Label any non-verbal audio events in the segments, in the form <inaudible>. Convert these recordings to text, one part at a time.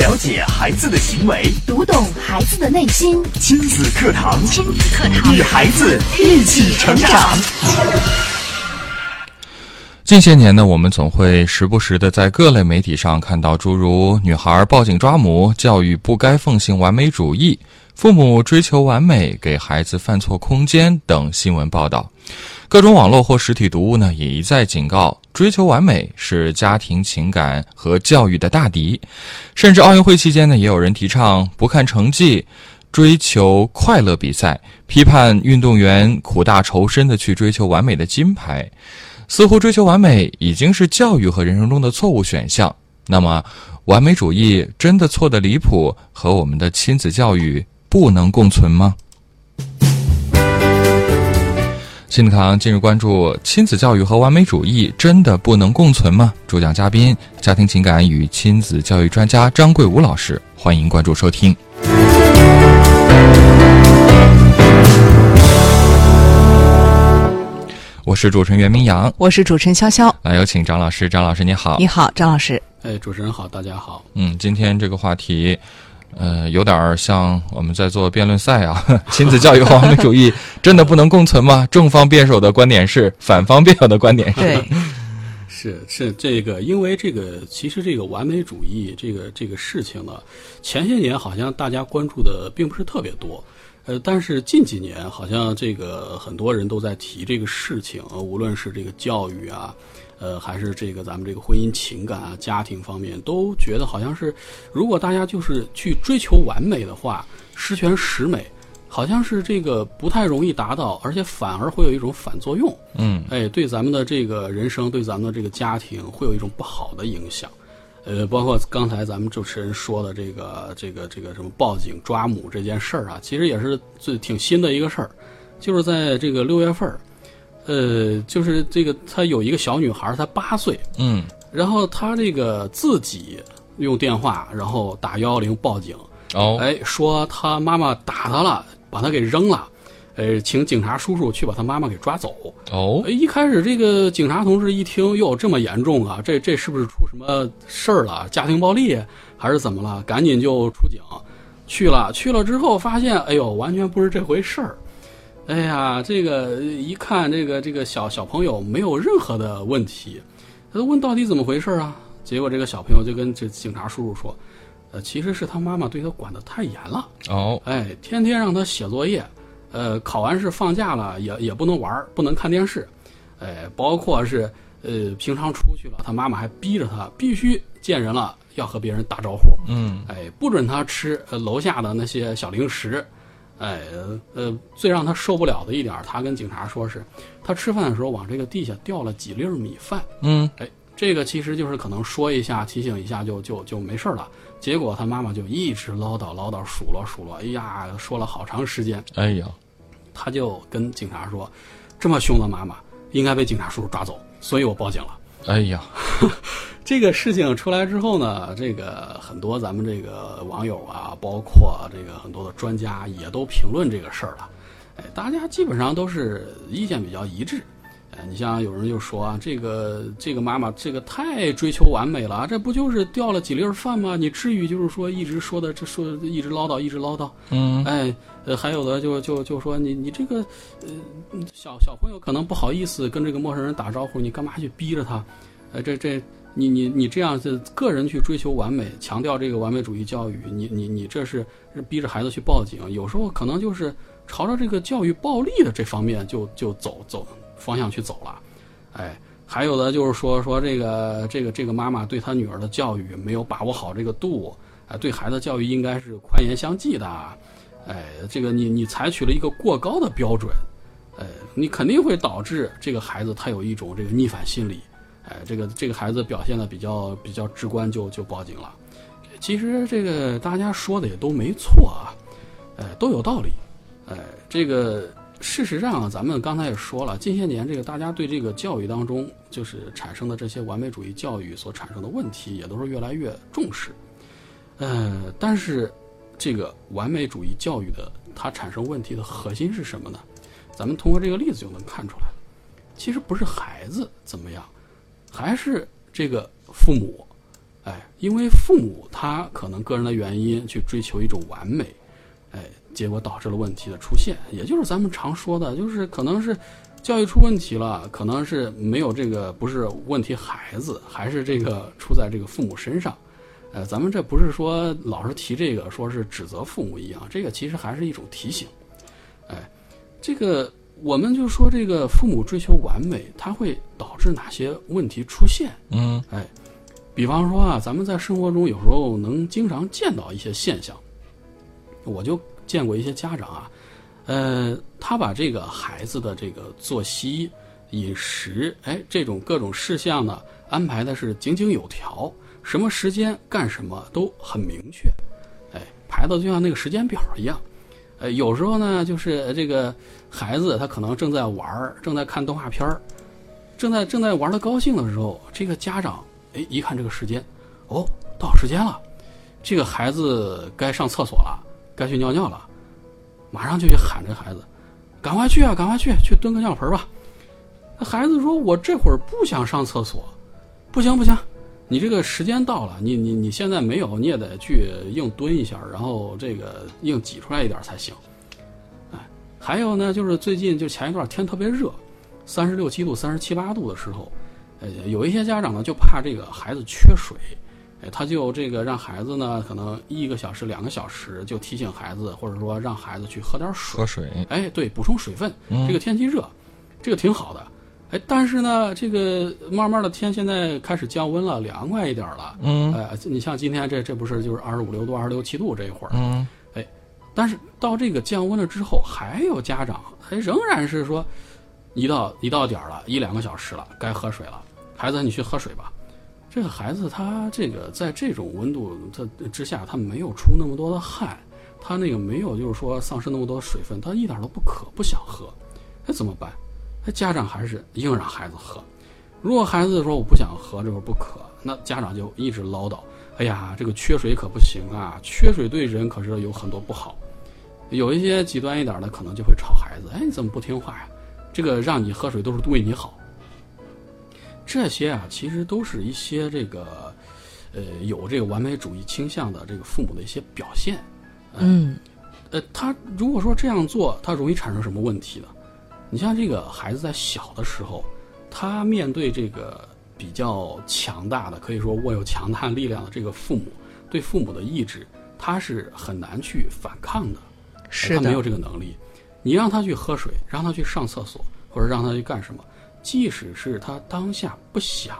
了解孩子的行为，读懂孩子的内心。亲子课堂，亲子课堂，与孩子一起成长。近些年呢，我们总会时不时的在各类媒体上看到诸如“女孩报警抓母”、“教育不该奉行完美主义”、“父母追求完美给孩子犯错空间”等新闻报道。各种网络或实体读物呢，也一再警告：追求完美是家庭情感和教育的大敌。甚至奥运会期间呢，也有人提倡不看成绩，追求快乐比赛，批判运动员苦大仇深的去追求完美的金牌。似乎追求完美已经是教育和人生中的错误选项。那么，完美主义真的错的离谱，和我们的亲子教育不能共存吗？亲子堂近日关注：亲子教育和完美主义真的不能共存吗？主讲嘉宾：家庭情感与亲子教育专家张桂武老师。欢迎关注收听。我是主持人袁明阳，我是主持人潇潇。来，有请张老师。张老师，你好。你好，张老师。哎，主持人好，大家好。嗯，今天这个话题，呃，有点像我们在做辩论赛啊。<laughs> 亲子教育和完美主义 <laughs> 真的不能共存吗？正方辩手的观点是，反方辩手的观点是。对，<laughs> 是是这个，因为这个，其实这个完美主义这个这个事情呢，前些年好像大家关注的并不是特别多。呃，但是近几年好像这个很多人都在提这个事情，无论是这个教育啊，呃，还是这个咱们这个婚姻情感啊、家庭方面，都觉得好像是，如果大家就是去追求完美的话，十全十美，好像是这个不太容易达到，而且反而会有一种反作用。嗯，哎，对咱们的这个人生，对咱们的这个家庭，会有一种不好的影响。呃，包括刚才咱们主持人说的这个、这个、这个什么报警抓母这件事儿啊，其实也是最挺新的一个事儿，就是在这个六月份儿，呃，就是这个她有一个小女孩，她八岁，嗯，然后她这个自己用电话，然后打幺幺零报警，哦，哎，说她妈妈打她了，把她给扔了。呃，请警察叔叔去把她妈妈给抓走。哦，一开始这个警察同志一听，哟，这么严重啊，这这是不是出什么事儿了？家庭暴力还是怎么了？赶紧就出警去了。去了之后发现，哎呦，完全不是这回事儿。哎呀，这个一看，这个这个小小朋友没有任何的问题。他问到底怎么回事啊？结果这个小朋友就跟这警察叔叔说，呃，其实是他妈妈对他管的太严了。哦，哎，天天让他写作业。呃，考完试放假了，也也不能玩不能看电视，哎，包括是呃，平常出去了，他妈妈还逼着他必须见人了要和别人打招呼，嗯，哎，不准他吃呃楼下的那些小零食，哎，呃，最让他受不了的一点，他跟警察说是，他吃饭的时候往这个地下掉了几粒米饭，嗯，哎，这个其实就是可能说一下提醒一下就就就没事了。结果他妈妈就一直唠叨唠叨数落数落，哎呀，说了好长时间。哎呀，他就跟警察说：“这么凶的妈妈应该被警察叔叔抓走，所以我报警了。”哎呀，<laughs> 这个事情出来之后呢，这个很多咱们这个网友啊，包括这个很多的专家也都评论这个事儿了。哎，大家基本上都是意见比较一致。哎，你像有人就说啊，这个这个妈妈这个太追求完美了，这不就是掉了几粒饭吗？你至于就是说一直说的这说一直唠叨一直唠叨，嗯，哎，呃，还有的就就就说你你这个呃小小朋友可能不好意思跟这个陌生人打招呼，你干嘛去逼着他？呃，这这你你你这样子个人去追求完美，强调这个完美主义教育，你你你这是逼着孩子去报警，有时候可能就是朝着这个教育暴力的这方面就就走走。方向去走了，哎，还有的就是说说这个这个这个妈妈对她女儿的教育没有把握好这个度，哎，对孩子教育应该是宽严相济的，哎，这个你你采取了一个过高的标准，哎，你肯定会导致这个孩子他有一种这个逆反心理，哎，这个这个孩子表现的比较比较直观，就就报警了。其实这个大家说的也都没错啊，哎，都有道理，哎，这个。事实上啊，咱们刚才也说了，近些年这个大家对这个教育当中就是产生的这些完美主义教育所产生的问题，也都是越来越重视。呃，但是这个完美主义教育的它产生问题的核心是什么呢？咱们通过这个例子就能看出来，其实不是孩子怎么样，还是这个父母哎，因为父母他可能个人的原因去追求一种完美，结果导致了问题的出现，也就是咱们常说的，就是可能是教育出问题了，可能是没有这个不是问题孩子，还是这个出在这个父母身上。呃，咱们这不是说老是提这个，说是指责父母一样，这个其实还是一种提醒。哎，这个我们就说这个父母追求完美，它会导致哪些问题出现？嗯哎，比方说啊，咱们在生活中有时候能经常见到一些现象，我就见过一些家长啊，呃，他把这个孩子的这个作息、饮食，哎，这种各种事项呢安排的是井井有条，什么时间干什么都很明确，哎，排的就像那个时间表一样。呃，有时候呢，就是这个孩子他可能正在玩儿，正在看动画片儿，正在正在玩的高兴的时候，这个家长哎一看这个时间，哦，到时间了，这个孩子该上厕所了，该去尿尿了，马上就去喊这孩子，赶快去啊，赶快去，去蹲个尿盆吧。那孩子说：“我这会儿不想上厕所，不行不行，你这个时间到了，你你你现在没有，你也得去硬蹲一下，然后这个硬挤出来一点才行。”哎，还有呢，就是最近就前一段天特别热，三十六七度、三十七八度的时候，呃，有一些家长呢就怕这个孩子缺水，哎，他就这个让孩子呢可能一个小时、两个小时就提醒孩子，或者说让孩子去喝点水喝，水，哎，对，补充水分。嗯这个天气热，这个挺好的。哎，但是呢，这个慢慢的天现在开始降温了，凉快一点了。嗯呃，你像今天这这不是就是二十五六度、二十六七度这一会儿，嗯但是到这个降温了之后，还有家长还仍然是说，一到一到点儿了，一两个小时了，该喝水了，孩子你去喝水吧。这个孩子他这个在这种温度他之下，他没有出那么多的汗，他那个没有就是说丧失那么多水分，他一点都不渴，不想喝，那怎么办？那家长还是硬让孩子喝。如果孩子说我不想喝，这会不渴，那家长就一直唠叨。哎呀，这个缺水可不行啊！缺水对人可是有很多不好。有一些极端一点的，可能就会吵孩子：“哎，你怎么不听话呀？这个让你喝水都是为你好。”这些啊，其实都是一些这个，呃，有这个完美主义倾向的这个父母的一些表现。嗯呃，他如果说这样做，他容易产生什么问题呢？你像这个孩子在小的时候，他面对这个比较强大的，可以说握有强大力量的这个父母，对父母的意志，他是很难去反抗的。是他没有，这个能力。你让他去喝水，让他去上厕所，或者让他去干什么，即使是他当下不想，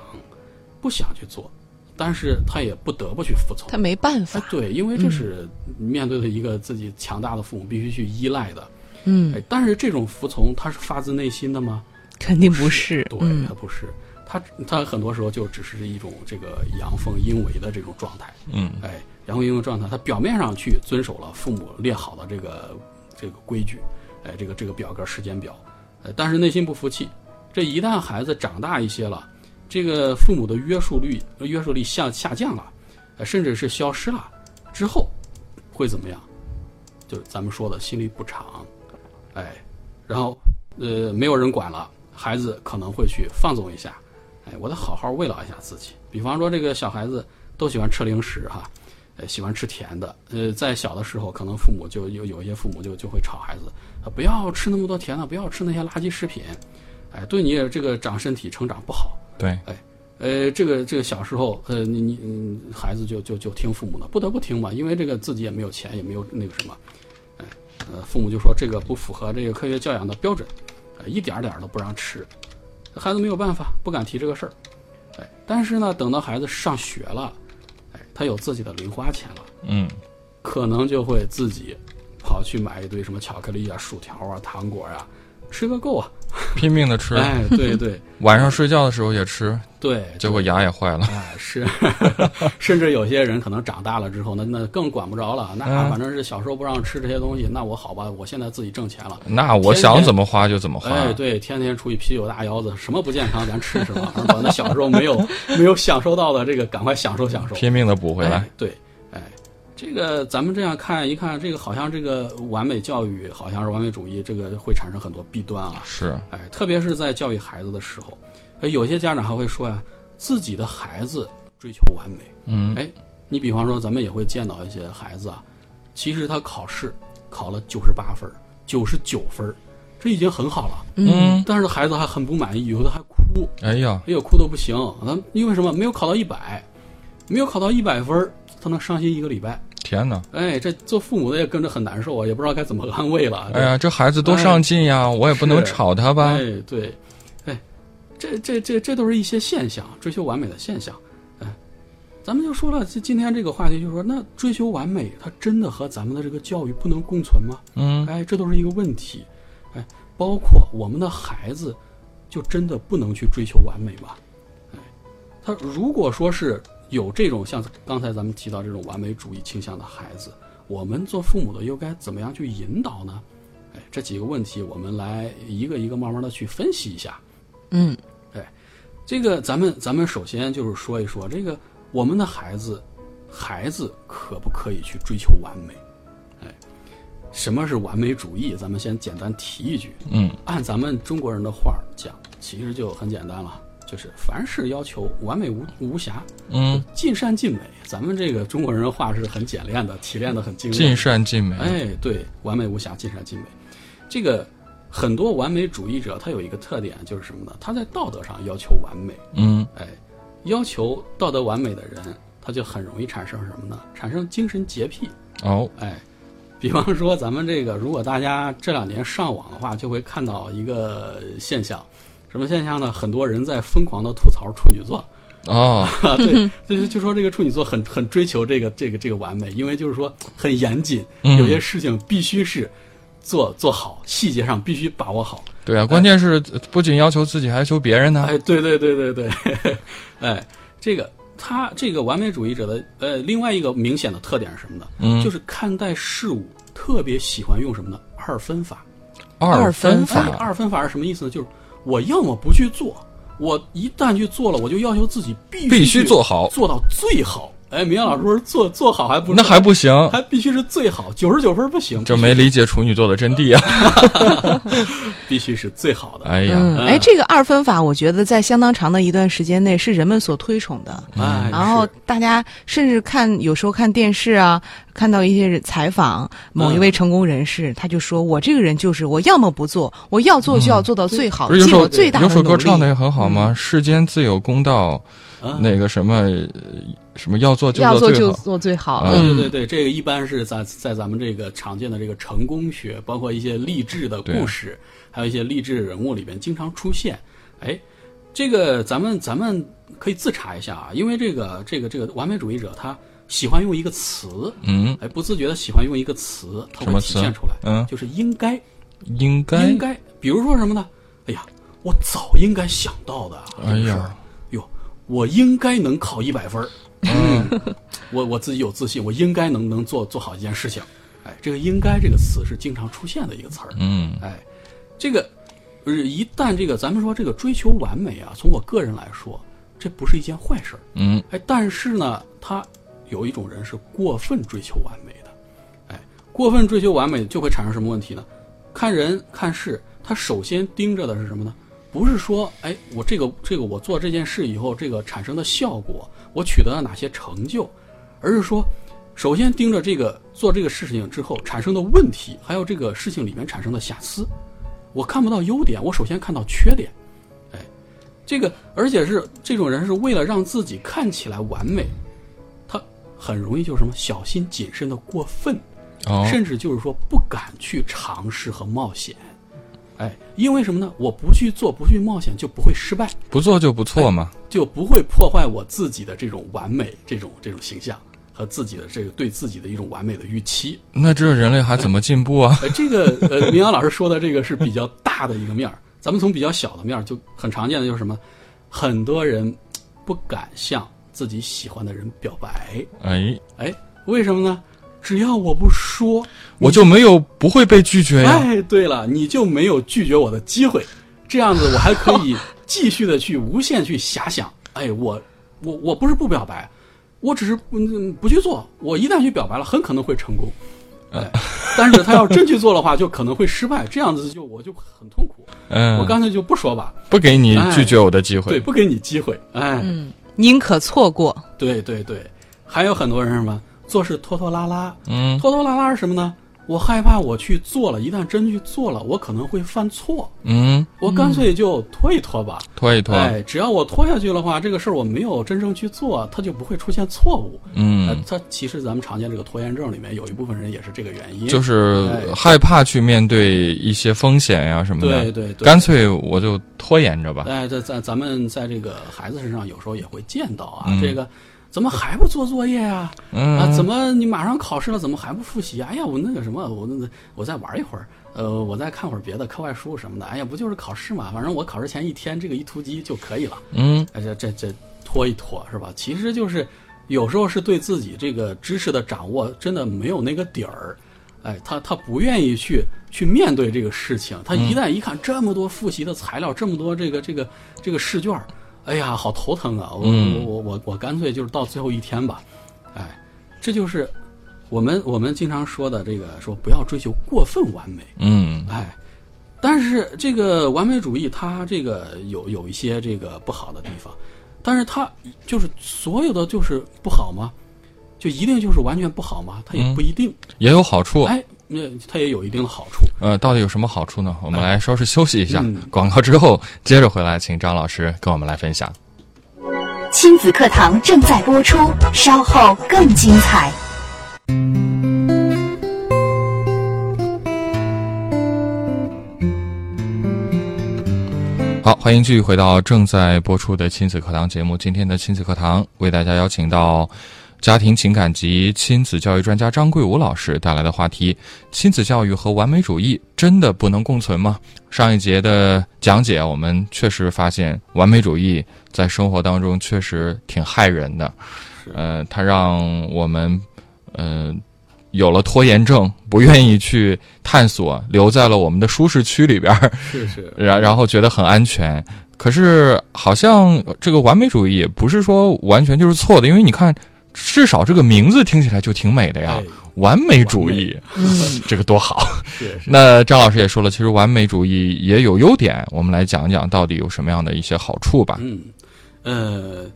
不想去做，但是他也不得不去服从。他没办哎法，，对，因为这是面对的一个自己强大的父母必须去依赖的。嗯，哎，但是这种服从，他是发自内心的吗？肯定不是，对，不是。他他很多时候就只是一种这个阳奉阴违的这种状态。嗯哎，阳奉阴违状态，他表面上去遵守了父母列好的这个这个规矩，哎，这个这个表格时间表，呃，但是内心不服气。这一旦孩子长大一些了，这个父母的约束力约束力下下降了，甚至是消失了之后，会怎么样？就是咱们说的心律不长，哎，然后呃没有人管了，孩子可能会去放纵一下，哎，我得好好慰劳一下自己。比方说这个小孩子都喜欢吃零食哈，喜欢吃甜的，呃，在小的时候可能父母就有有一些父母就就会吵孩子，啊，不要吃那么多甜的，不要吃那些垃圾食品，哎，对你也这个长身体成长不好。对，呃，这个这个小时候，呃，你你嗯，孩子就就就听父母的，不得不听嘛，因为这个自己也没有钱，也没有那个什么，哎，呃，父母就说这个不符合这个科学教养的标准，呃，一点儿点儿都不让吃，孩子没有办法，不敢提这个事儿，哎，但是呢，等到孩子上学了，哎，他有自己的零花钱了，嗯。可能就会自己跑去买一堆什么巧克力啊、薯条啊、糖果啊，吃个够啊，拼命的吃，哎，对对 <laughs> 晚上睡觉的时候也吃，对，结果牙也坏了。哎，是，<laughs> 甚至有些人可能长大了之后，那那更管不着了。那嗯反正是小时候不让吃这些东西，那我好吧，我现在自己挣钱了。那我想怎么花就怎么花。哎，对，天天出去啤酒大腰子，什么不健康咱吃什么。<laughs> 那小时候没有没有享受到的这个，赶快享受享受。拼命的补回来哎。对，哎，这个咱们这样看一看，这个好像这个完美教育，好像是完美主义，这个会产生很多弊端啊。是，哎，特别是在教育孩子的时候，哎，有些家长还会说呀，自己的孩子追求完美，嗯哎，你比方说，咱们也会见到一些孩子啊，其实他考试考了九十八分、九十九分，这已经很好了，嗯，但是孩子还很不满意，有的还哭，哎呀，哎呦，哭的不行。他因为什么？没有考到一百，没有考到一百分，他能伤心一个礼拜。天哪！哎，这做父母的也跟着很难受啊，也不知道该怎么安慰了。哎呀，这孩子多上进呀，我也不能吵他吧？哎，对，哎，这这这这都是一些现象，追求完美的现象。哎，咱们就说了，今今天这个话题就是说，那追求完美，它真的和咱们的这个教育不能共存吗？嗯哎，这都是一个问题。哎，包括我们的孩子，就真的不能去追求完美吗？哎，他如果说是有这种像刚才咱们提到这种完美主义倾向的孩子，我们做父母的又该怎么样去引导呢？哎，这几个问题我们来一个一个慢慢的去分析一下。嗯哎这个咱们咱们首先就是说一说这个我们的孩子，孩子可不可以去追求完美？哎，什么是完美主义？咱们先简单提一句。嗯按咱们中国人的话讲，其实就很简单了，就是凡事要求完美无无瑕，嗯，尽善尽美。咱们这个中国人的话是很简练的，提炼的很精炼。尽善尽美。哎，对，完美无瑕，尽善尽美。这个很多完美主义者，他有一个特点就是什么呢？他在道德上要求完美。嗯哎，要求道德完美的人，他就很容易产生什么呢？产生精神洁癖。哦，哎，比方说咱们这个，如果大家这两年上网的话，就会看到一个现象，什么现象呢？很多人在疯狂的吐槽处女座。哦，<laughs> 啊，对，就是就说这个处女座很很追求这个这个这个完美，因为就是说很严谨，嗯有些事情必须是做做好，细节上必须把握好。对啊，关键是不仅要求自己，还要求别人呢。哎，对对对对对，<laughs> 哎，这个他这个完美主义者的呃另外一个明显的特点是什么呢？嗯就是看待事物特别喜欢用什么呢？二分法。二分哎法，二分法是什么意思呢？就是我要么不去做，我一旦去做了，我就要求自己必须必须做好做到最好。哎，明阳老师说做做好还不那还不行，还必须是最好，九十九分不行，这没理解处女座的真谛啊！<laughs> <laughs> 必须是最好的。哎呀，嗯，哎，这个二分法，我觉得在相当长的一段时间内是人们所推崇的。哎，然后大家甚至看，有时候看电视啊，看到一些人采访某一位成功人士，他就说：“我这个人就是，我要么不做，我要做就要做到最好，尽我最大有首的努力。”歌唱的也很好吗？世间自有公道，啊那个什么呃什么要做就要做就最好。做最好。啊。对嗯对对，这个一般是在在咱们这个常见的这个成功学，包括一些励志的故事，还有一些励志人物里边经常出现。哎，这个咱们咱们可以自查一下啊，因为这个这个这个完美主义者他喜欢用一个词，嗯，哎，不自觉的喜欢用一个词，他会体现出来，嗯。就是应该，应该？应该，比如说什么呢？哎呀，我早应该想到的，哎呀我应该能考一百分儿嗯，我我自己有自信，我应该能能做做好一件事情。哎，这个“应该”这个词是经常出现的一个词儿。嗯哎，这个呃一旦这个咱们说这个追求完美啊，从我个人来说，这不是一件坏事儿。嗯哎，但是呢，他有一种人是过分追求完美的，哎，过分追求完美就会产生什么问题呢？看人看事，他首先盯着的是什么呢？不是说，哎，我这个这个我做这件事以后，这个产生的效果，我取得了哪些成就，而是说，首先盯着这个做这个事情之后产生的问题，还有这个事情里面产生的瑕疵。我看不到优点，我首先看到缺点。哎，这个而且是这种人是为了让自己看起来完美，他很容易就是什么小心谨慎的过分，哦甚至就是说不敢去尝试和冒险。哎，因为什么呢？我不去做，不去冒险，就不会失败，不做就不错嘛。就不会破坏我自己的这种完美、这种这种形象和自己的这个对自己的一种完美的预期。那这人类还怎么进步啊？呃，这个呃，明阳老师说的这个是比较大的一个面儿，咱们从比较小的面儿，就很常见的就是什么，很多人不敢向自己喜欢的人表白。哎，哎，为什么呢？只要我不说，我就没有不会被拒绝呀。哎，对了，你就没有拒绝我的机会，这样子我还可以继续的去无限去遐想。哎，我我我不是不表白，我只是嗯不去做。我一旦去表白了，很可能会成功。哎，但是他要真去做的话，就可能会失败。这样子就我就很痛苦。嗯，我干脆就不说吧，不给你拒绝我的机会。对，不给你机会。哎，嗯，宁可错过。对对对，还有很多人什么做事拖拖拉拉，嗯。拖拖拉拉是什么呢？我害怕我去做了，一旦真去做了，我可能会犯错，嗯，我干脆就拖一拖吧。拖一拖，哎，只要我拖下去的话，这个事儿我没有真正去做，它就不会出现错误。呃嗯，，它其实咱们常见这个拖延症里面有一部分人也是这个原因，就是哎。害怕去面对一些风险呀、什么的，对对对，干脆我就拖延着吧。哎，在在咱们在这个孩子身上有时候也会见到啊，嗯。这个怎么还不做作业啊？嗯啊，怎么你马上考试了，怎么还不复习啊？哎呀，我那个什么，我那个我再玩一会儿，呃，我再看会儿别的课外书什么的。哎呀，不就是考试嘛，反正我考试前一天这个一突击就可以了。嗯哎，这这这拖一拖是吧？其实就是有时候是对自己这个知识的掌握真的没有那个底儿，哎，他他不愿意去去面对这个事情。他一旦一看这么多复习的材料，这么多这个这个这个试卷儿，哎呀，好头疼啊！我嗯我我我我干脆就是到最后一天吧，哎，这就是我们我们经常说的这个说不要追求过分完美，嗯哎，但是这个完美主义，它这个有有一些这个不好的地方，但是它就是所有的就是不好吗？就一定就是完全不好吗？它也嗯不一定。也有好处。哎，那它也有一定的好处。呃，到底有什么好处呢？我们来稍事休息一下，嗯广告之后接着回来，请张老师跟我们来分享。亲子课堂正在播出，稍后更精彩。好，欢迎继续回到正在播出的亲子课堂节目。今天的亲子课堂为大家邀请到家庭情感及亲子教育专家张桂武老师带来的话题：亲子教育和完美主义真的不能共存吗？上一节的讲解，我们确实发现完美主义在生活当中确实挺害人的。呃，它让我们呃有了拖延症，不愿意去探索，留在了我们的舒适区里边儿。是是，<laughs> 然然后觉得很安全。可是好像这个完美主义也不是说完全就是错的，因为你看，至少这个名字听起来就挺美的呀哎，，完美主义，嗯，<laughs> 这个多好。那张老师也说了，其实完美主义也有优点，我们来讲讲到底有什么样的一些好处吧。嗯，呃，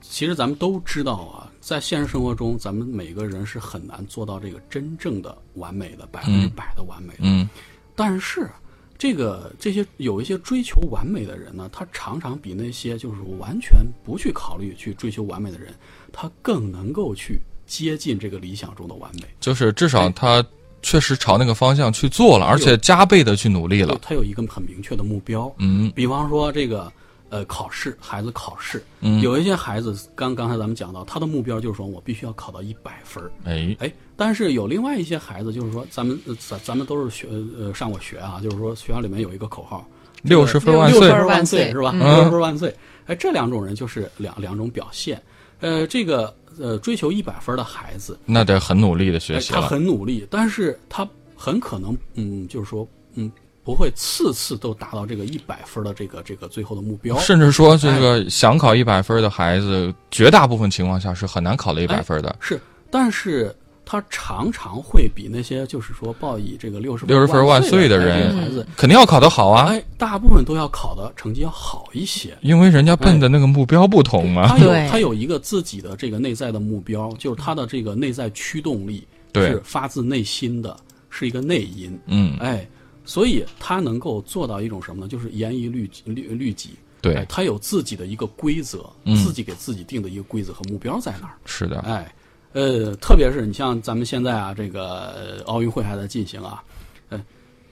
其实咱们都知道啊，在现实生活中，咱们每个人是很难做到这个真正的完美的百分之百的完美的。嗯但是，这个这些有一些追求完美的人呢，他常常比那些就是完全不去考虑去追求完美的人，他更能够去接近这个理想中的完美。就是至少他确实朝那个方向去做了，而且加倍的去努力了。他有一个很明确的目标。嗯比方说这个呃考试，孩子考试，嗯，有一些孩子刚刚才咱们讲到，他的目标就是说我必须要考到一百分儿。哎，哎，但是有另外一些孩子，就是说咱们呃咱咱们都是学呃上过学啊，就是说学校里面有一个口号，六十分万岁六十。分万岁是吧？嗯六十分万岁。哎，这两种人就是两两种表现。呃，这个呃追求一百分的孩子，那得很努力的学习他。很努力，但是他很可能嗯，就是说嗯，不会次次都达到这个一百分的这个这个最后的目标。甚至说，这个想考一百分的孩子，绝大部分情况下是很难考到一百分的。是，但是他常常会比那些就是说报以这个六十六十分万岁的的人孩子，肯定要考得好啊，哎，大部分都要考的成绩要好一些。因为人家奔的那个目标不同啊。他有他有一个自己的这个内在的目标，就是他的这个内在驱动力对是发自内心的，是一个内因。嗯，哎，所以他能够做到一种什么呢？就是严于律律律己。哎对，，他有自己的一个规则，嗯自己给自己定的一个规则和目标在那儿。是的，哎，呃，特别是你像咱们现在啊，这个呃奥运会还在进行啊，呃，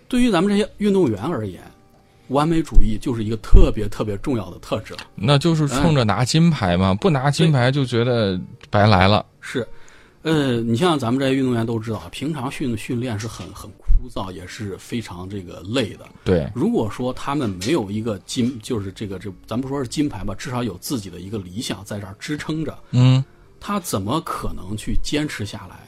对于咱们这些运动员而言，完美主义就是一个特别特别重要的特质了。那就是冲着拿金牌嘛，不拿金牌就觉得白来了。是，呃，你像咱们这些运动员都知道，平常训训练是很很枯燥，也是非常这个累的。对，如果说他们没有一个金，就是这个这，咱不说是金牌吧，至少有自己的一个理想在这儿支撑着，嗯，他怎么可能去坚持下来？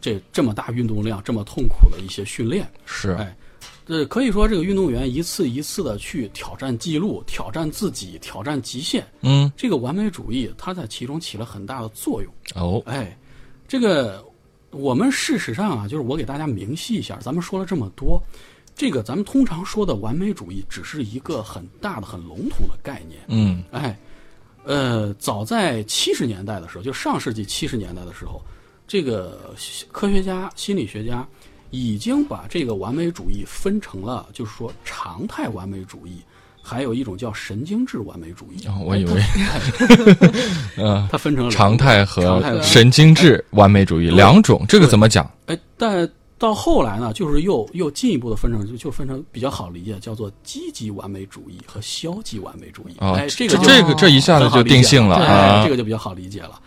这这么大运动量，这么痛苦的一些训练，是，哎，这可以说这个运动员一次一次的去挑战记录、挑战自己、挑战极限，嗯，这个完美主义它在其中起了很大的作用。哦，哎，这个我们事实上啊，就是我给大家明晰一下，咱们说了这么多，这个咱们通常说的完美主义只是一个很大的、很笼统的概念。嗯，哎，呃，早在七十年代的时候，就上世纪七十年代的时候，这个科学家、心理学家已经把这个完美主义分成了，就是说常态完美主义，还有一种叫神经质完美主义。哦我以为，<laughs> 嗯，它分成了常态和神经质完美主义两种，这个怎么讲？哎，但到后来呢，就是又又进一步的分成，就就分成比较好理解，叫做积极完美主义和消极完美主义。哦哎，这个这个这一下子就定性了对啊这个就比较好理解了。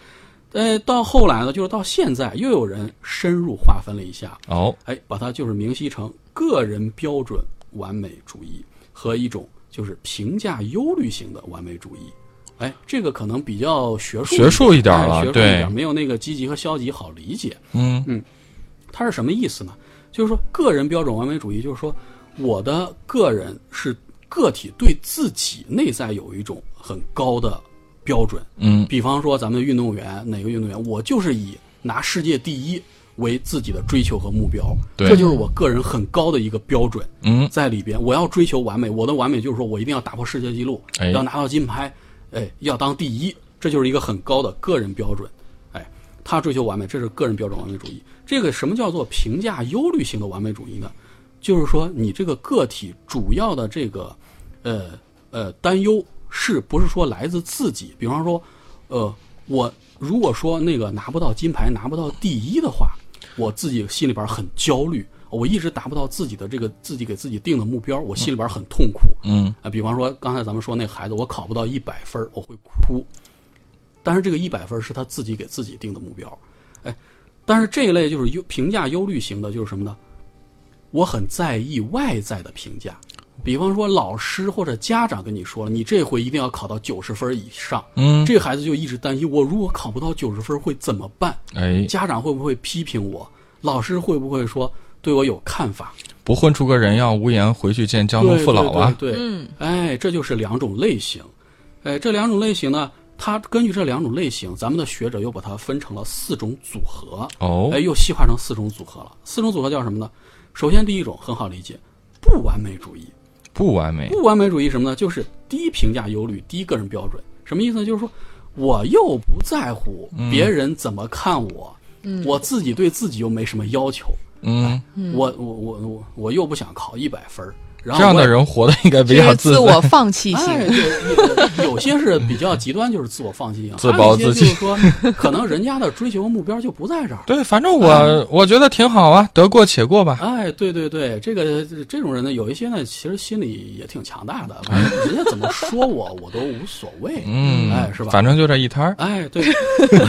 呃，到后来呢，就是到现在，又有人深入划分了一下，哦，哎，把它就是明晰成个人标准完美主义和一种就是评价忧虑型的完美主义。哎，这个可能比较学术学术一点了哎学术一对点没有那个积极和消极好理解。嗯嗯它是什么意思呢？就是说，个人标准完美主义，就是说，我的个人是个体对自己内在有一种很高的标准。嗯比方说，咱们运动员哪个运动员，我就是以拿世界第一为自己的追求和目标，对这就是我个人很高的一个标准。嗯，在里边，我要追求完美，我的完美就是说我一定要打破世界纪录，哎要拿到金牌，哎，要当第一，这就是一个很高的个人标准。哎，他追求完美，这是个人标准完美主义。这个什么叫做评价忧虑型的完美主义呢？就是说，你这个个体主要的这个，呃呃，担忧是不是说来自自己？比方说，呃，我如果说那个拿不到金牌，拿不到第一的话，我自己心里边很焦虑，我一直达不到自己的这个自己给自己定的目标，我心里边很痛苦。嗯啊，比方说刚才咱们说那孩子，我考不到一百分，我会哭。但是这个一百分儿是他自己给自己定的目标，哎，但是这一类就是忧评价忧虑型的，就是什么呢？我很在意外在的评价，比方说老师或者家长跟你说了，你这回一定要考到九十分以上，嗯，这孩子就一直担心，我如果考不到九十分会怎么办？哎，家长会不会批评我？老师会不会说对我有看法？不混出个人样，无颜回去见江东父老啊！对对对对嗯，哎，这就是两种类型。哎，这两种类型呢，它根据这两种类型，咱们的学者又把它分成了四种组合。哦哎，，又细化成四种组合了。四种组合叫什么呢？首先，第一种很好理解，不完美主义。不完美，不完美主义什么呢？就是低评价忧虑、低个人标准。什么意思呢？就是说我又不在乎别人怎么看我，我自己对自己又没什么要求，嗯，我我我我我又不想考一百分儿，然后这样的人活的应该比较自。自我放弃型。有有些是比较极端，就是自我放弃型，自暴自弃就是说，可能人家的追求目标就不在这儿。对，反正我我觉得挺好啊，得过且过吧。哎，对对对，这个这种人呢，有一些呢，其实心里也挺强大的，反正人家怎么说我，我都无所谓。嗯，哎，是吧？反正就这一摊儿，哎，对，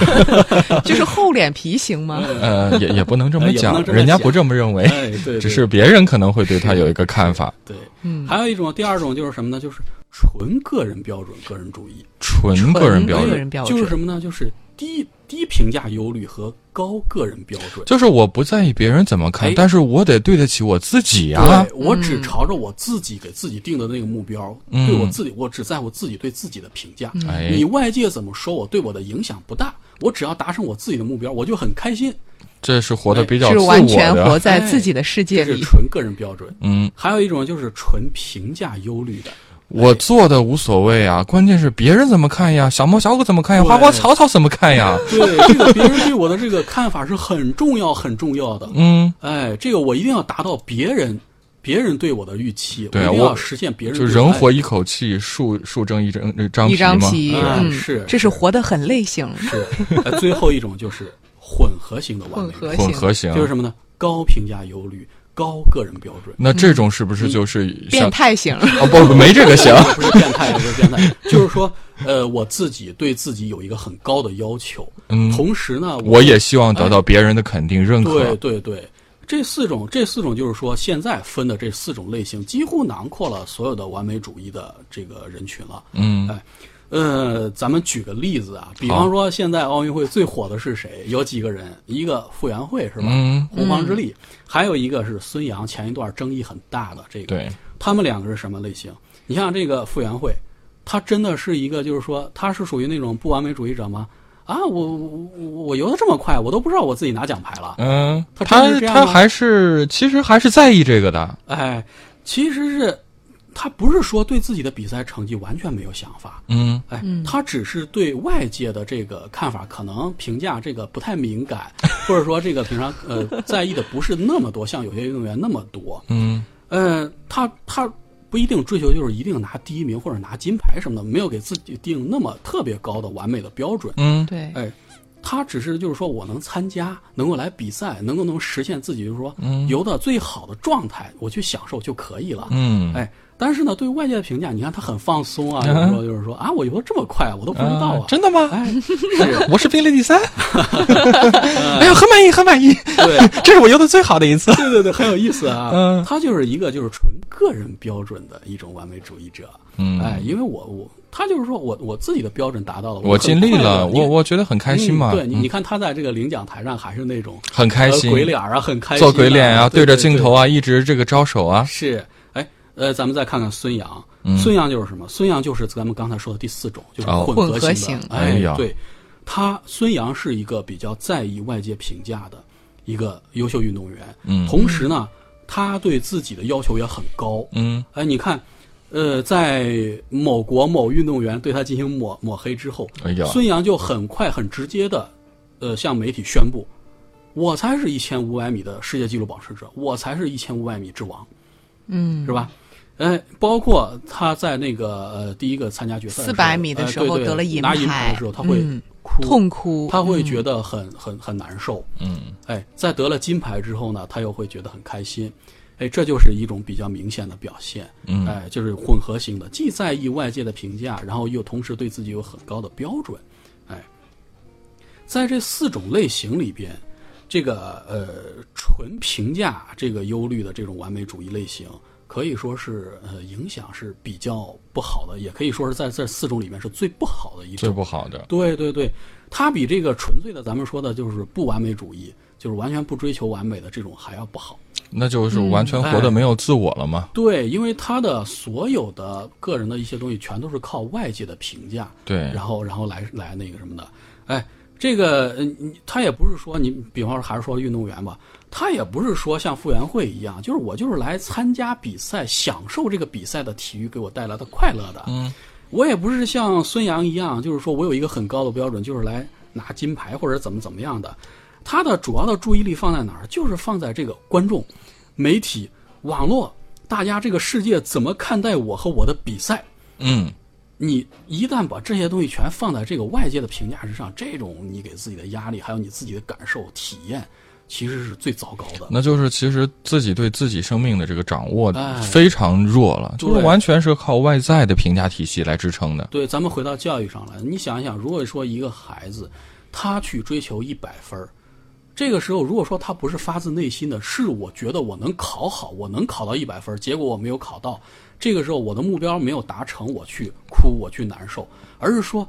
<laughs> 就是厚脸皮行吗？呃，也也不能这么讲能，这么讲人家不这么认为，哎，对，对只是别人可能会对他有一个看法。对。嗯，还有一种，第二种就是什么呢？就是纯个人标准、个人主义。纯个人标准，就是什么呢？就是低低评价忧虑和高个人标准。就是我不在意别人怎么看哎，但是我得对得起我自己啊。对我只朝着我自己给自己定的那个目标，嗯对我自己，我只在乎自己对自己的评价。哎你外界怎么说我，对我的影响不大。我只要达成我自己的目标，我就很开心。这是活的比较是完全活。在自己的世界里。这是纯个人标准。嗯，还有一种就是纯评价忧虑的，我做的无所谓啊，关键是别人怎么看呀？小猫小狗怎么看呀？花花草草怎么看呀？对这个别人对我的这个看法是很重要、很重要的。嗯，哎，这个我一定要达到别人别人对我的预期，对啊我一定要实现别人就人活一口气，树树争一张张一张。皮，是这是活得很类型，是。哎最后一种就是混合型的完美主义混合型，混合型就是什么呢？高评价忧虑，高个人标准。那这种是不是就是变？态型。哦不不，没这个型。<laughs> 不是变态，不是变态，就是说，呃，我自己对自己有一个很高的要求，嗯，同时呢，我也希望得到别人的肯定认可。对对对，这四种这四种就是说，现在分的这四种类型，几乎囊括了所有的完美主义的这个人群了。嗯哎呃，咱们举个例子啊，比方说现在奥运会最火的是谁？有几个人？一个傅园慧是吧？嗯，洪荒之力，还有一个是孙杨，前一段争议很大的这个。对，他们两个是什么类型？你像这个傅园慧，他真的是一个，就是说他是属于那种不完美主义者吗？啊，我我我游的这么快，我都不知道我自己拿奖牌了。嗯，他他还是其实还是在意这个的。哎，其实是他不是说对自己的比赛成绩完全没有想法，嗯。哎，他只是对外界的这个看法可能评价这个不太敏感，<laughs> 或者说这个平常呃在意的不是那么多，像有些运动员那么多。嗯。呃，他他不一定追求就是一定拿第一名或者拿金牌什么的，没有给自己定那么特别高的完美的标准。嗯。对，哎，他只是就是说我能参加，能够来比赛，能够能实现自己就是说游的最好的状态，我去享受就可以了。嗯，哎，但是呢，对外界的评价，你看他很放松啊，就是说就是说啊，我游的这么快，我都不知道啊。真的吗？哎，是，我是并列第三，<laughs> <laughs> 哎呦，很满意，很满意，对，<laughs> 这是我游的最好的一次。对对对，很有意思啊。嗯他就是一个就是纯个人标准的一种完美主义者。嗯哎，因为我我他就是说我我自己的标准达到了，我尽力了，我我觉得很开心嘛。嗯对你，嗯你看他在这个领奖台上还是那种很开心呃鬼脸啊，很开心啊，做鬼脸啊，对着镜头啊，一直这个招手啊。是，哎，呃，咱们再看看孙杨，嗯孙杨就是什么？孙杨就是咱们刚才说的第四种，就是哦混混合合型的。型哎哎呀对，他孙杨是一个比较在意外界评价的一个优秀运动员，嗯同时呢，他对自己的要求也很高。嗯哎，你看，呃，在某国某运动员对他进行抹抹黑之后，哎呀孙杨就很快很直接的，呃，向媒体宣布，我才是一千五百米的世界纪录保持者，我才是一千五百米之王，嗯，是吧？哎，包括他在那个呃第一个参加决赛的时候400米的时候呃对对得了银牌拿银牌牌的时候，他会嗯哭，痛哭，他会嗯觉得很很很难受。嗯哎，在得了金牌之后呢，他又会觉得很开心。哎，这就是一种比较明显的表现。嗯哎，就是混合型的，既在意外界的评价，然后又同时对自己有很高的标准。哎，在这四种类型里边，这个呃纯评价这个忧虑的这种完美主义类型，可以说是呃影响是比较不好的，也可以说是在这四种里面是最不好的一种最。不好的。对对对，它比这个纯粹的咱们说的就是不完美主义，就是完全不追求完美的这种还要不好。那就是完全活得没有自我了嘛？对，因为他的所有的个人的一些东西，全都是靠外界的评价，对，然后然后来来那个什么的。哎，这个嗯，你他也不是说你，比方说还是说运动员吧，他也不是说像傅园慧一样，就是我就是来参加比赛，享受这个比赛的体育给我带来的快乐的。嗯，我也不是像孙杨一样，就是说我有一个很高的标准，就是来拿金牌或者怎么怎么样的。他的主要的注意力放在哪儿？就是放在这个观众、媒体、网络，大家这个世界怎么看待我和我的比赛。嗯，你一旦把这些东西全放在这个外界的评价之上，这种你给自己的压力，还有你自己的感受体验，其实是最糟糕的。那就是其实自己对自己生命的这个掌握哎非常弱了，就是完全是靠外在的评价体系来支撑的。对，咱们回到教育上来，你想一想，如果说一个孩子他去追求一百分儿，这个时候如果说他不是发自内心的，是我觉得我能考好，我能考到一百分儿，结果我没有考到，这个时候我的目标没有达成，我去哭，我去难受，而是说，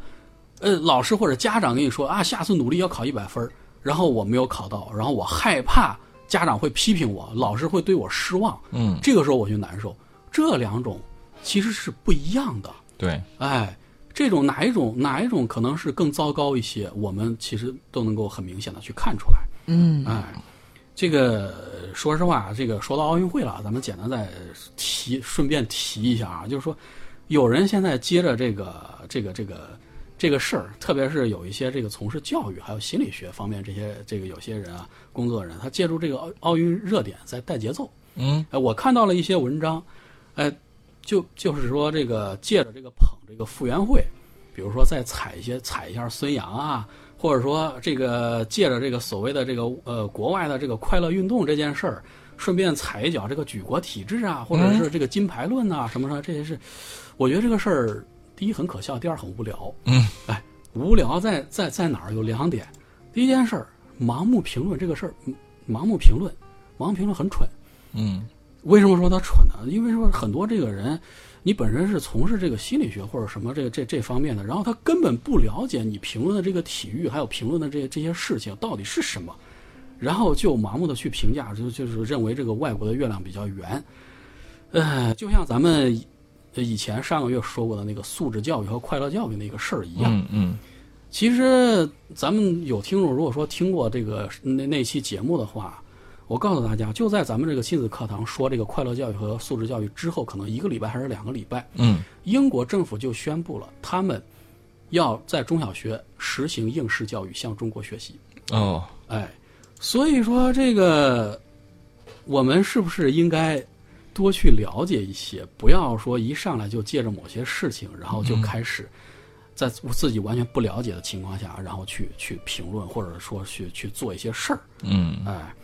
呃，老师或者家长跟你说啊，下次努力要考一百分儿，然后我没有考到，然后我害怕家长会批评我，老师会对我失望，嗯，这个时候我就难受。这两种其实是不一样的。对，哎，这种哪一种哪一种可能是更糟糕一些，我们其实都能够很明显的去看出来。嗯哎，这个说实话，这个说到奥运会了，咱们简单再提，顺便提一下啊，就是说，有人现在接着这个这个这个这个事儿，特别是有一些这个从事教育还有心理学方面这些这个有些人啊，工作人，他借助这个奥奥运热点在带节奏。嗯哎，我看到了一些文章，哎，就就是说这个借着这个捧这个傅园慧，比如说再踩一些踩一下孙杨啊，或者说这个借着这个所谓的这个呃国外的这个快乐运动这件事儿，顺便踩一脚这个举国体制啊，或者是这个金牌论啊、什么什么，这些是，我觉得这个事儿第一很可笑，第二很无聊。嗯，哎，无聊在在在哪儿？有两点，第一件事儿，盲目评论这个事儿，嗯盲目评论，盲目评论很蠢。嗯为什么说他蠢呢？因为说很多这个人，你本身是从事这个心理学或者什么这个这这方面的，然后他根本不了解你评论的这个体育，还有评论的这这些事情到底是什么，然后就盲目的去评价，就就是认为这个外国的月亮比较圆。呃，就像咱们以以前上个月说过的那个素质教育和快乐教育那个事儿一样，嗯嗯。其实咱们有听众，如果说听过这个那那期节目的话，我告诉大家，就在咱们这个亲子课堂说这个快乐教育和素质教育之后，可能一个礼拜还是两个礼拜，嗯。英国政府就宣布了，他们要在中小学实行应试教育，向中国学习。哦，哎，所以说这个，我们是不是应该多去了解一些，不要说一上来就借着某些事情，然后就开始在自己完全不了解的情况下，然后去去评论，或者说去去做一些事儿。嗯哎，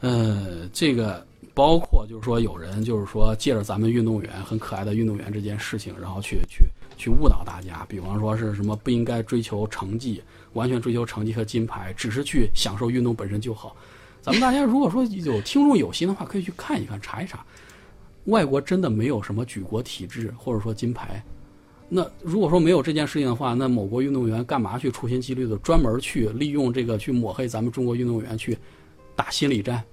呃，这个包括就是说有人就是说借着咱们运动员很可爱的运动员这件事情，然后去去去误导大家，比方说是什么不应该追求成绩，完全追求成绩和金牌，只是去享受运动本身就好。咱们大家如果说有听众有心的话，可以去看一看，查一查，外国真的没有什么举国体制或者说金牌。那如果说没有这件事情的话，那某国运动员干嘛去处心积虑的专门去利用这个去抹黑咱们中国运动员去打心理战？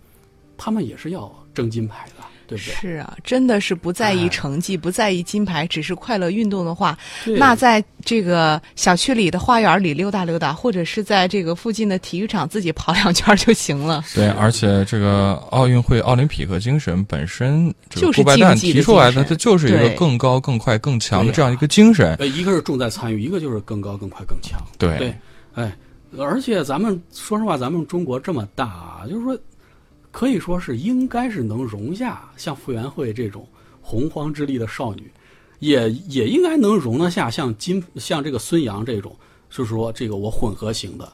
他们也是要争金牌的，对不对？是啊，真的是不在意哎成绩，不在意金牌，只是快乐运动的话，那在这个小区里的花园里溜达溜达，或者是在这个附近的体育场自己跑两圈就行了。对，而且这个奥运会奥林匹克精神本身，就是提出来的，它就是一个更高、更快、更强的这样一个精神。呃，一个是重在参与，一个就是更高、更快、更强。对对，哎，而且咱们说实话，咱们中国这么大啊，就是说，可以说是应该是能容下像傅园慧这种洪荒之力的少女，也也应该能容得下像金像这个孙杨这种，就是说这个我混合型的，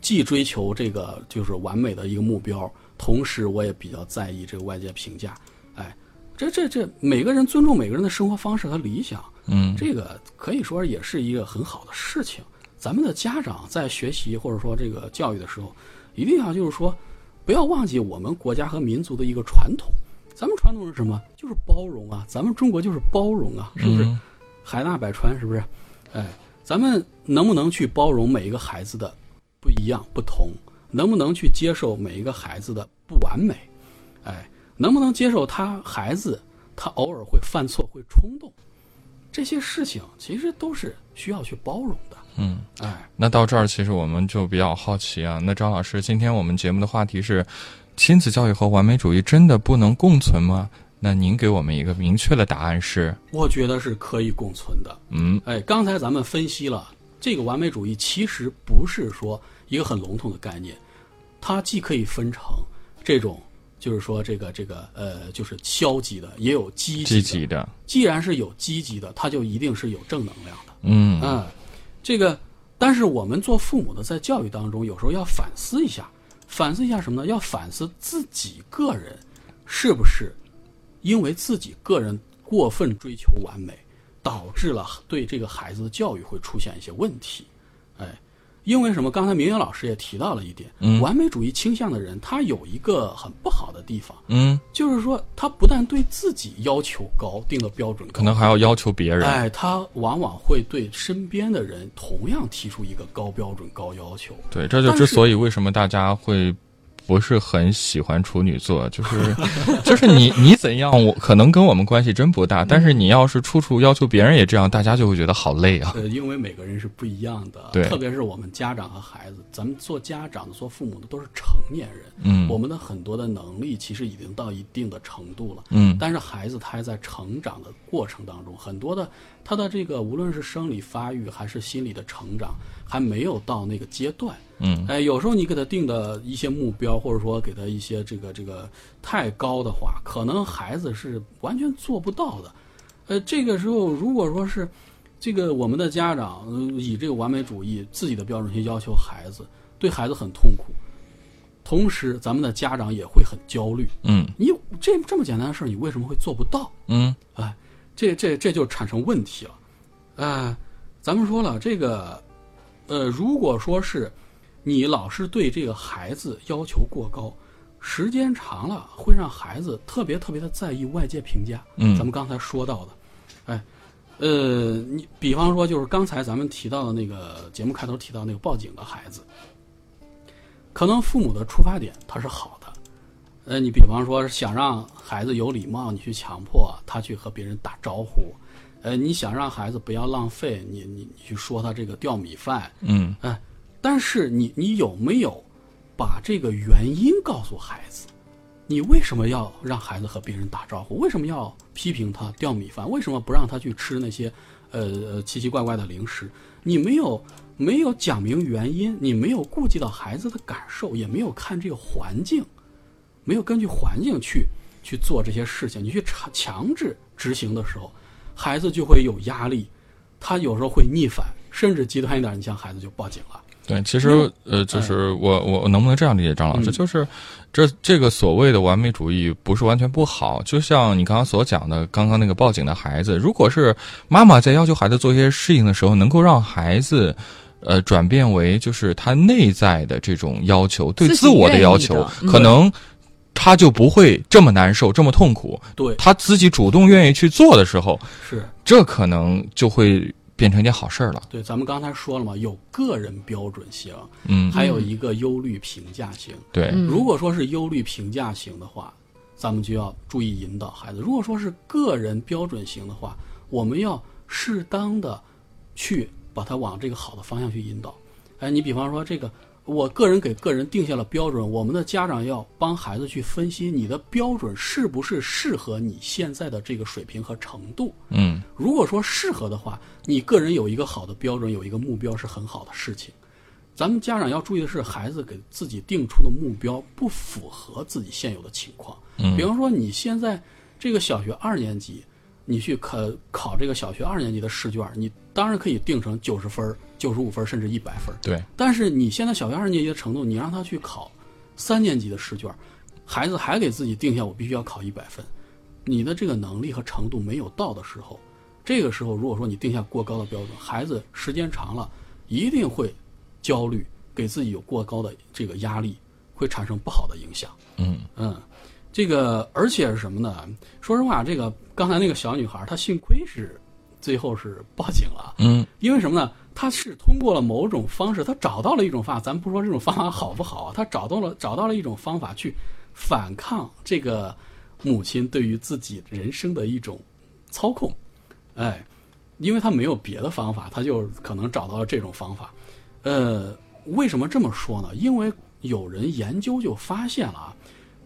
既追求这个就是完美的一个目标，同时我也比较在意这个外界评价。哎，这这这，每个人尊重每个人的生活方式和理想，嗯，这个可以说也是一个很好的事情。咱们的家长在学习或者说这个教育的时候，一定要就是说，不要忘记我们国家和民族的一个传统。咱们传统是什么？就是包容啊！咱们中国就是包容啊，是不是？嗯海纳百川，是不是？哎，咱们能不能去包容每一个孩子的不一样、不同？能不能去接受每一个孩子的不完美？哎，能不能接受他孩子他偶尔会犯错、会冲动？这些事情其实都是需要去包容的。嗯，哎，那到这儿，其实我们就比较好奇啊。那张老师，今天我们节目的话题是：亲子教育和完美主义真的不能共存吗？那您给我们一个明确的答案是：我觉得是可以共存的。嗯哎，刚才咱们分析了这个完美主义，其实不是说一个很笼统的概念，它既可以分成这种，就是说这个这个呃，就是消极的，也有积极积的。极的，既然是有积极的，它就一定是有正能量的。嗯嗯，这个，但是我们做父母的在教育当中，有时候要反思一下，反思一下什么呢？要反思自己个人是不是因为自己个人过分追求完美，导致了对这个孩子的教育会出现一些问题。哎，因为什么？刚才明远老师也提到了一点，嗯完美主义倾向的人，他有一个很不好的地方，嗯，就是说他不但对自己要求高，定的标准高，可能还要要求别人。哎，他往往会对身边的人同样提出一个高标准、高要求。对，这就之所以为什么大家会不是很喜欢处女座，就是 <laughs> 就是你你怎样，我可能跟我们关系真不大，但是你要是处处要求别人也这样，大家就会觉得好累啊。呃，因为每个人是不一样的，对。特别是我们家长和孩子，咱们做家长的、做父母的都是成年人，嗯。我们的很多的能力其实已经到一定的程度了，嗯。但是孩子他还在成长的过程当中，很多的他的这个无论是生理发育还是心理的成长，还没有到那个阶段。嗯哎，有时候你给他定的一些目标，或者说给他一些这个这个太高的话，可能孩子是完全做不到的。呃，这个时候如果说是这个我们的家长、呃以这个完美主义自己的标准去要求孩子，对孩子很痛苦，同时咱们的家长也会很焦虑。嗯你这这么简单的事儿，你为什么会做不到？嗯哎，这这这就产生问题了。呃，咱们说了，这个呃，如果说是你老是对这个孩子要求过高，时间长了会让孩子特别特别的在意外界评价。嗯咱们刚才说到的，哎，呃，你比方说就是刚才咱们提到的那个节目开头提到那个报警的孩子，可能父母的出发点他是好的。呃，你比方说想让孩子有礼貌，你去强迫他去和别人打招呼，呃，你想让孩子不要浪费，你你你去说他这个掉米饭，嗯哎，但是你你有没有把这个原因告诉孩子？你为什么要让孩子和别人打招呼？为什么要批评他掉米饭？为什么不让他去吃那些呃奇奇怪怪的零食？你没有没有讲明原因，你没有顾及到孩子的感受，也没有看这个环境，没有根据环境去去做这些事情，你去强强制执行的时候，孩子就会有压力，他有时候会逆反，甚至极端一点，你像孩子就报警了。对，其实呃，就是我我我能不能这样理解张老师？就是这这个所谓的完美主义不是完全不好，就像你刚刚所讲的，刚刚那个报警的孩子，如果是妈妈在要求孩子做一些事情的时候，能够让孩子呃转变为就是他内在的这种要求，对自我的要求，可能他就不会这么难受，这么痛苦。对，他自己主动愿意去做的时候，是这可能就会。变成一件好事儿了。对，咱们刚才说了嘛，有个人标准型，嗯，还有一个忧虑评价型。对，如果说是忧虑评价型的话，咱们就要注意引导孩子；如果说是个人标准型的话，我们要适当的去把他往这个好的方向去引导。哎，你比方说这个。我个人给个人定下了标准，我们的家长要帮孩子去分析你的标准是不是适合你现在的这个水平和程度。嗯，如果说适合的话，你个人有一个好的标准，有一个目标是很好的事情。咱们家长要注意的是，孩子给自己定出的目标不符合自己现有的情况。嗯，比方说你现在这个小学二年级。你去考考这个小学二年级的试卷，你当然可以定成九十分、九十五分，甚至一百分。对。但是你现在小学二年级的程度，你让他去考三年级的试卷，孩子还给自己定下我必须要考一百分，你的这个能力和程度没有到的时候，这个时候如果说你定下过高的标准，孩子时间长了一定会焦虑，给自己有过高的这个压力，会产生不好的影响。嗯嗯。这个，而且是什么呢？说实话，这个刚才那个小女孩，她幸亏是最后是报警了。嗯，因为什么呢？她是通过了某种方式，她找到了一种方法。咱不说这种方法好不好啊，她找到了找到了一种方法去反抗这个母亲对于自己人生的一种操控。哎，因为她没有别的方法，她就可能找到了这种方法。呃，为什么这么说呢？因为有人研究就发现了啊。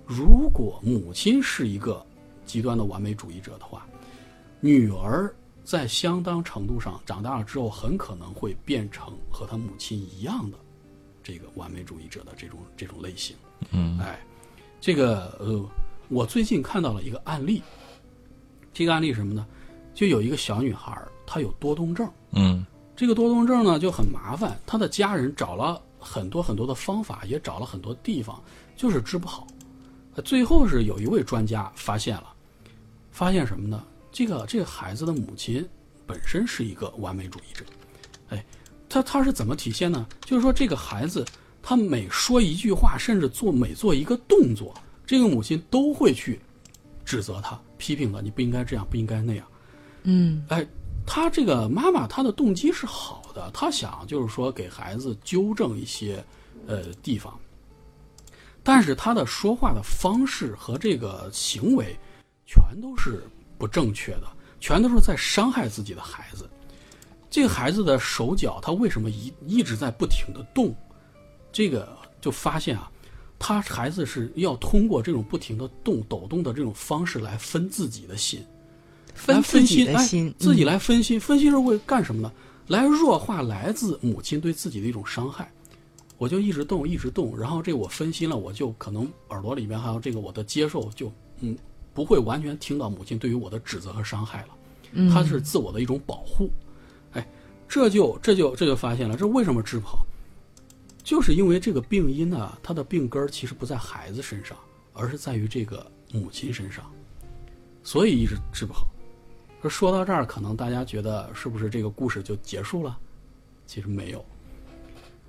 如果母亲是一个极端的完美主义者的话，女儿在相当程度上长大了之后，很可能会变成和她母亲一样的这个完美主义者的这种这种类型。嗯，哎，这个呃，我最近看到了一个案例，这个案例什么呢？就有一个小女孩，她有多动症。嗯，这个多动症呢就很麻烦，她的家人找了很多很多的方法，也找了很多地方，就是治不好。最后是有一位专家发现了，发现什么呢？这个这个孩子的母亲本身是一个完美主义者，哎，他他是怎么体现呢？就是说这个孩子他每说一句话，甚至做每做一个动作，这个母亲都会去指责他、批评他，你不应该这样，不应该那样。嗯，哎，他这个妈妈她的动机是好的，她想就是说给孩子纠正一些呃地方。但是他的说话的方式和这个行为，全都是不正确的，全都是在伤害自己的孩子。这个孩子的手脚，他为什么一一直在不停的动？这个就发现啊，他孩子是要通过这种不停的动、抖动的这种方式来分自己的心，分分析的心，自己来分析，分析是会干什么呢？来弱化来自母亲对自己的一种伤害。我就一直动，一直动，然后这我分心了，我就可能耳朵里面还有这个我的接受，就嗯不会完全听到母亲对于我的指责和伤害了。嗯，它是自我的一种保护。哎，这就这就这就发现了，这为什么治不好？就是因为这个病因呢，它的病根其实不在孩子身上，而是在于这个母亲身上，所以一直治不好。说说到这儿，可能大家觉得是不是这个故事就结束了？其实没有。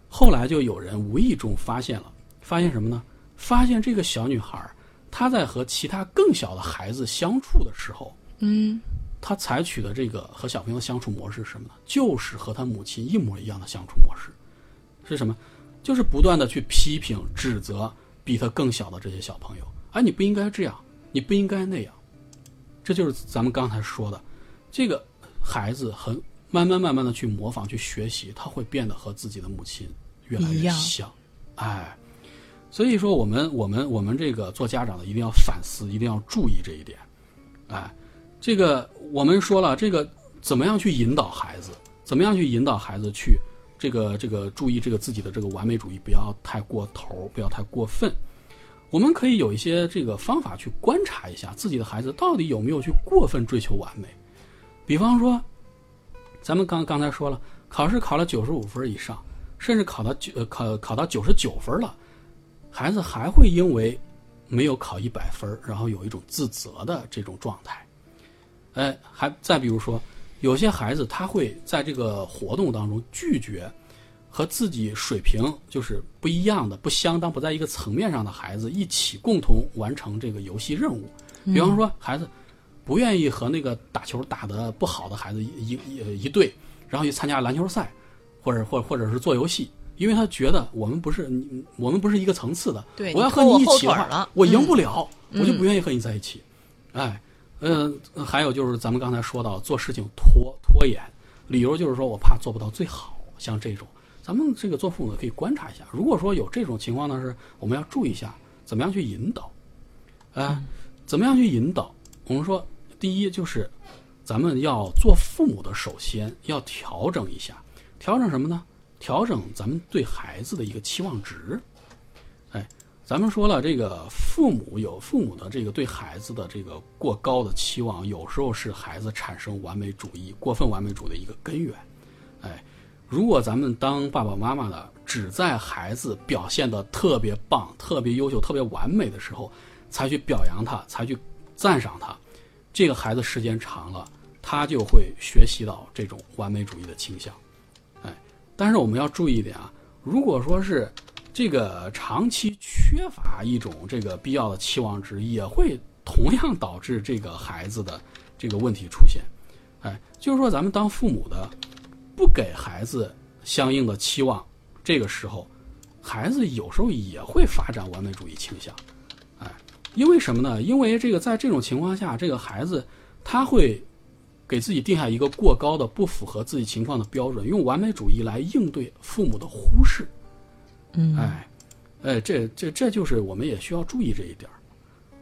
后来就有人无意中发现了，发现什么呢？发现这个小女孩，她在和其他更小的孩子相处的时候，嗯，他采取的这个和小朋友相处模式是什么呢？就是和他母亲一模一样的相处模式，是什么？就是不断的去批评、指责比他更小的这些小朋友，哎，你不应该这样，你不应该那样，这就是咱们刚才说的，这个孩子很。慢慢慢慢的去模仿去学习，他会变得和自己的母亲越来越像，哎，所以说，我们我们我们这个做家长的一定要反思，一定要注意这一点。哎，这个我们说了，这个怎么样去引导孩子？怎么样去引导孩子去这个这个注意这个自己的这个完美主义，不要太过头，不要太过分。我们可以有一些这个方法去观察一下自己的孩子到底有没有去过分追求完美。比方说，咱们刚刚才说了，考试考了九十五分以上，甚至考到九考考到九十九分了，孩子还会因为没有考一百分，然后有一种自责的这种状态。哎，还再比如说，有些孩子他会在这个活动当中拒绝。和自己水平就是不一样的、不相当、不在一个层面上的孩子一起共同完成这个游戏任务。比方说，孩子不愿意和那个打球打得不好的孩子一一一队，然后去参加篮球赛，或者或或者是做游戏，因为他觉得我们不是我们不是一个层次的。对，我要和你一起的话，我赢不了，我就不愿意和你在一起。哎，嗯，还有就是咱们刚才说到做事情拖拖延，理由就是说我怕做不到最好，像这种。咱们这个做父母的可以观察一下，如果说有这种情况呢，是我们要注意一下，怎么样去引导，啊，怎么样去引导？我们说，第一就是，咱们要做父母的，首先要调整一下，调整什么呢？调整咱们对孩子的一个期望值。哎，咱们说了，这个父母有父母的这个对孩子的这个过高的期望，有时候是孩子产生完美主义、过分完美主义的一个根源。哎。如果咱们当爸爸妈妈的，只在孩子表现的特别棒、特别优秀、特别完美的时候，才去表扬他，才去赞赏他，这个孩子时间长了，他就会学习到这种完美主义的倾向。但是我们要注意一点啊，如果说是这个长期缺乏一种这个必要的期望值，也会同样导致这个孩子的这个问题出现。哎，就是说咱们当父母的。不给孩子相应的期望，这个时候，孩子有时候也会发展完美主义倾向，哎，因为什么呢？因为这个在这种情况下，这个孩子他会给自己定下一个过高的、不符合自己情况的标准，用完美主义来应对父母的忽视，嗯，哎，哎，这这这就是我们也需要注意这一点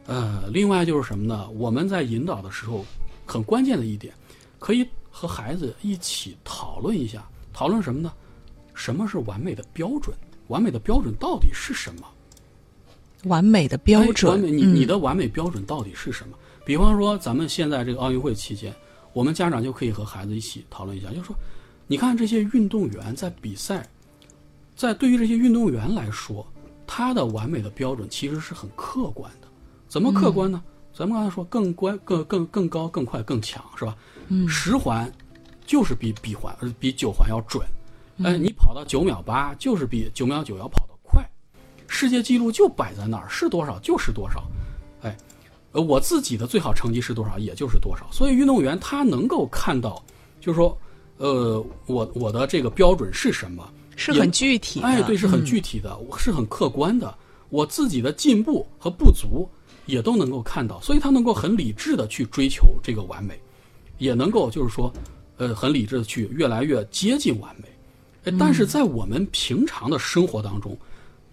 呃，另外就是什么呢？我们在引导的时候，很关键的一点，可以。和孩子一起讨论一下，讨论什么呢？什么是完美的标准？完美的标准到底是什么？完美的标准，完美，你你的完美标准到底是什么？比方说，咱们现在这个奥运会期间，我们家长就可以和孩子一起讨论一下，就是说，你看这些运动员在比赛，在对于这些运动员来说，他的完美的标准其实是很客观的。怎么客观呢？咱们刚才说，更关、更更更高、更快、更强，是吧？嗯十环就是比比环呃比九环要准，哎，你跑到九秒八就是比九秒九要跑得快，世界纪录就摆在那儿，是多少就是多少，哎，呃，我自己的最好成绩是多少，也就是多少。所以运动员他能够看到，就是说，呃，我我的这个标准是什么，是很具体的，哎，对，是很具体的，是很客观的，我自己的进步和不足也都能够看到，所以他能够很理智的去追求这个完美。也能够就是说，呃，很理智的去越来越接近完美，但是在我们平常的生活当中，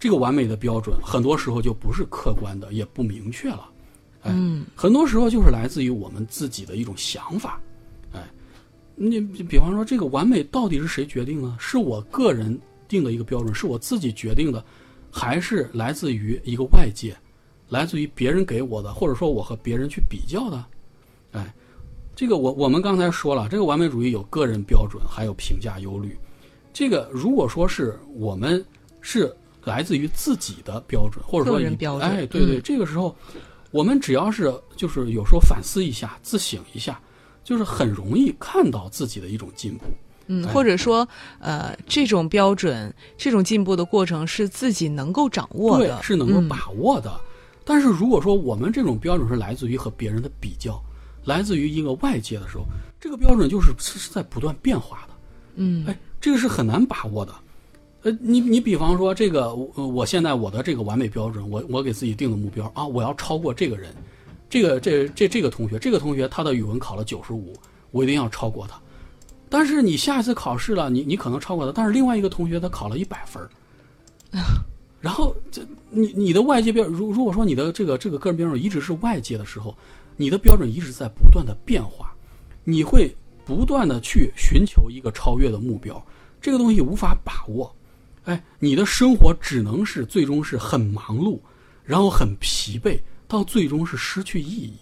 这个完美的标准很多时候就不是客观的，也不明确了，哎，很多时候就是来自于我们自己的一种想法，哎，你比方说这个完美到底是谁决定呢？是我个人定的一个标准，是我自己决定的，还是来自于一个外界，来自于别人给我的，或者说我和别人去比较的，哎。这个我我们刚才说了，这个完美主义有个人标准，还有评价忧虑。这个如果说是我们是来自于自己的标准，或者说标准，哎，对对，这个时候我们只要是就是有时候反思一下、自省一下，就是很容易看到自己的一种进步。嗯，或者说呃，这种标准、这种进步的过程是自己能够掌握的，对是能够把握的。但是如果说我们这种标准是来自于和别人的比较。来自于一个外界的时候，这个标准就是是是在不断变化的，嗯，哎，这个是很难把握的，呃，你你比方说这个，我我现在我的这个完美标准，我我给自己定的目标啊，我要超过这个人，这个这这这个同学，这个同学他的语文考了九十五，我一定要超过他，但是你下一次考试了，你你可能超过他，但是另外一个同学他考了一百分然后这你你的外界标如如果说你的这个这个个人标准一直是外界的时候，你的标准一直在不断的变化，你会不断的去寻求一个超越的目标，这个东西无法把握，哎，你的生活只能是最终是很忙碌，然后很疲惫，到最终是失去意义，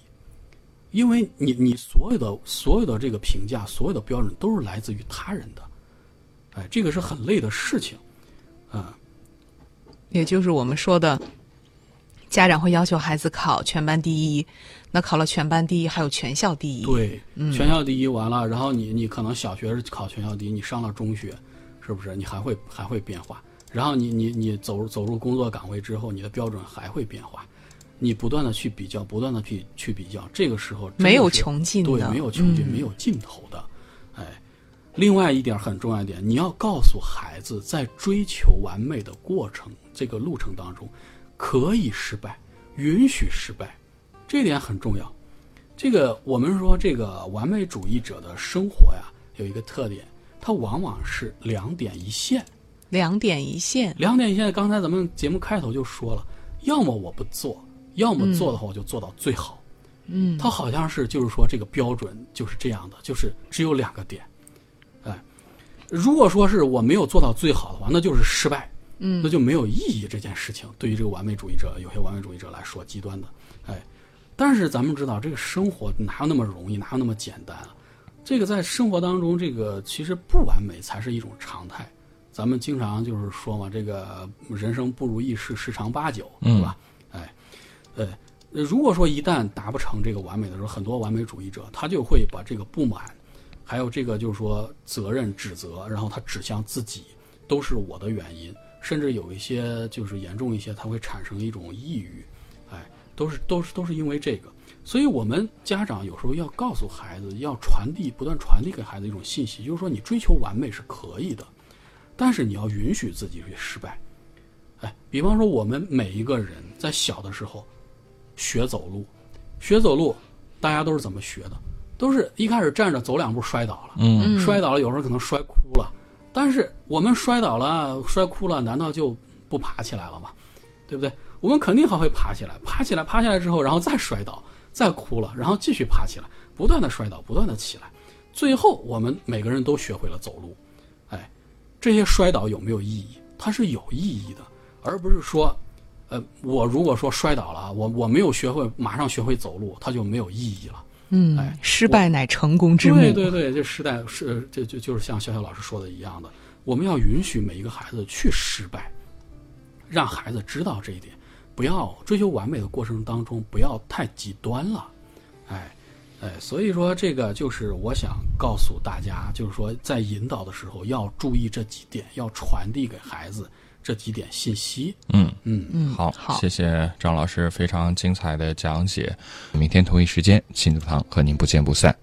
因为你你所有的所有的这个评价，所有的标准都是来自于他人的，哎，这个是很累的事情，啊、也就是我们说的，家长会要求孩子考全班第一，那考了全班第一，还有全校第一。，对，全校第一完了，然后你你可能小学是考全校第一，你上了中学，是不是你还会还会变化？然后你你你走入走入工作岗位之后，你的标准还会变化，你不断的去比较，不断的去去比较，这个时候没有穷尽的对，没有穷尽，嗯没有尽头的，哎。另外一点很重要一点，你要告诉孩子，在追求完美的过程这个路程当中，可以失败，允许失败，这点很重要。这个我们说这个完美主义者的生活呀，有一个特点，它往往是两点一线。两点一线。两点一线，刚才咱们节目开头就说了，要么我不做，要么做的话我就做到最好。嗯，它好像是就是说这个标准就是这样的，就是只有两个点。哎，如果说是我没有做到最好的话，那就是失败。嗯那就没有意义这件事情。对于这个完美主义者，有些完美主义者来说，极端的，哎，但是咱们知道，这个生活哪有那么容易，哪有那么简单啊？这个在生活当中，这个其实不完美才是一种常态。咱们经常就是说嘛，这个人生不如意事十常八九，嗯是吧？哎，呃，如果说一旦达不成这个完美的时候，很多完美主义者他就会把这个不满，还有这个就是说责任指责，然后他指向自己，都是我的原因，甚至有一些就是严重一些，他会产生一种抑郁，哎，都是都是都是因为这个。所以我们家长有时候要告诉孩子，要传递不断传递给孩子一种信息，就是说你追求完美是可以的，但是你要允许自己去失败。哎，比方说我们每一个人在小的时候学走路，学走路，大家都是怎么学的？都是一开始站着走两步摔倒了，嗯摔倒了，有时候可能摔哭了。但是我们摔倒了、摔哭了，难道就不爬起来了吗？对不对？我们肯定还会爬起来，爬起来，爬起来之后，然后再摔倒，再哭了，然后继续爬起来，不断的摔倒，不断的起来，最后我们每个人都学会了走路。哎，这些摔倒有没有意义？它是有意义的，而不是说，呃，我如果说摔倒了，我我没有学会马上学会走路，它就没有意义了。嗯哎，失败乃成功之母。对对对，这时代是这就就是像潇潇老师说的一样的，我们要允许每一个孩子去失败，让孩子知道这一点，不要追求完美的过程当中不要太极端了，哎哎，所以说这个就是我想告诉大家，就是说在引导的时候要注意这几点，要传递给孩子这几点信息。嗯嗯，嗯，好，好，谢谢张老师非常精彩的讲解。明天同一时间，亲子堂和您不见不散。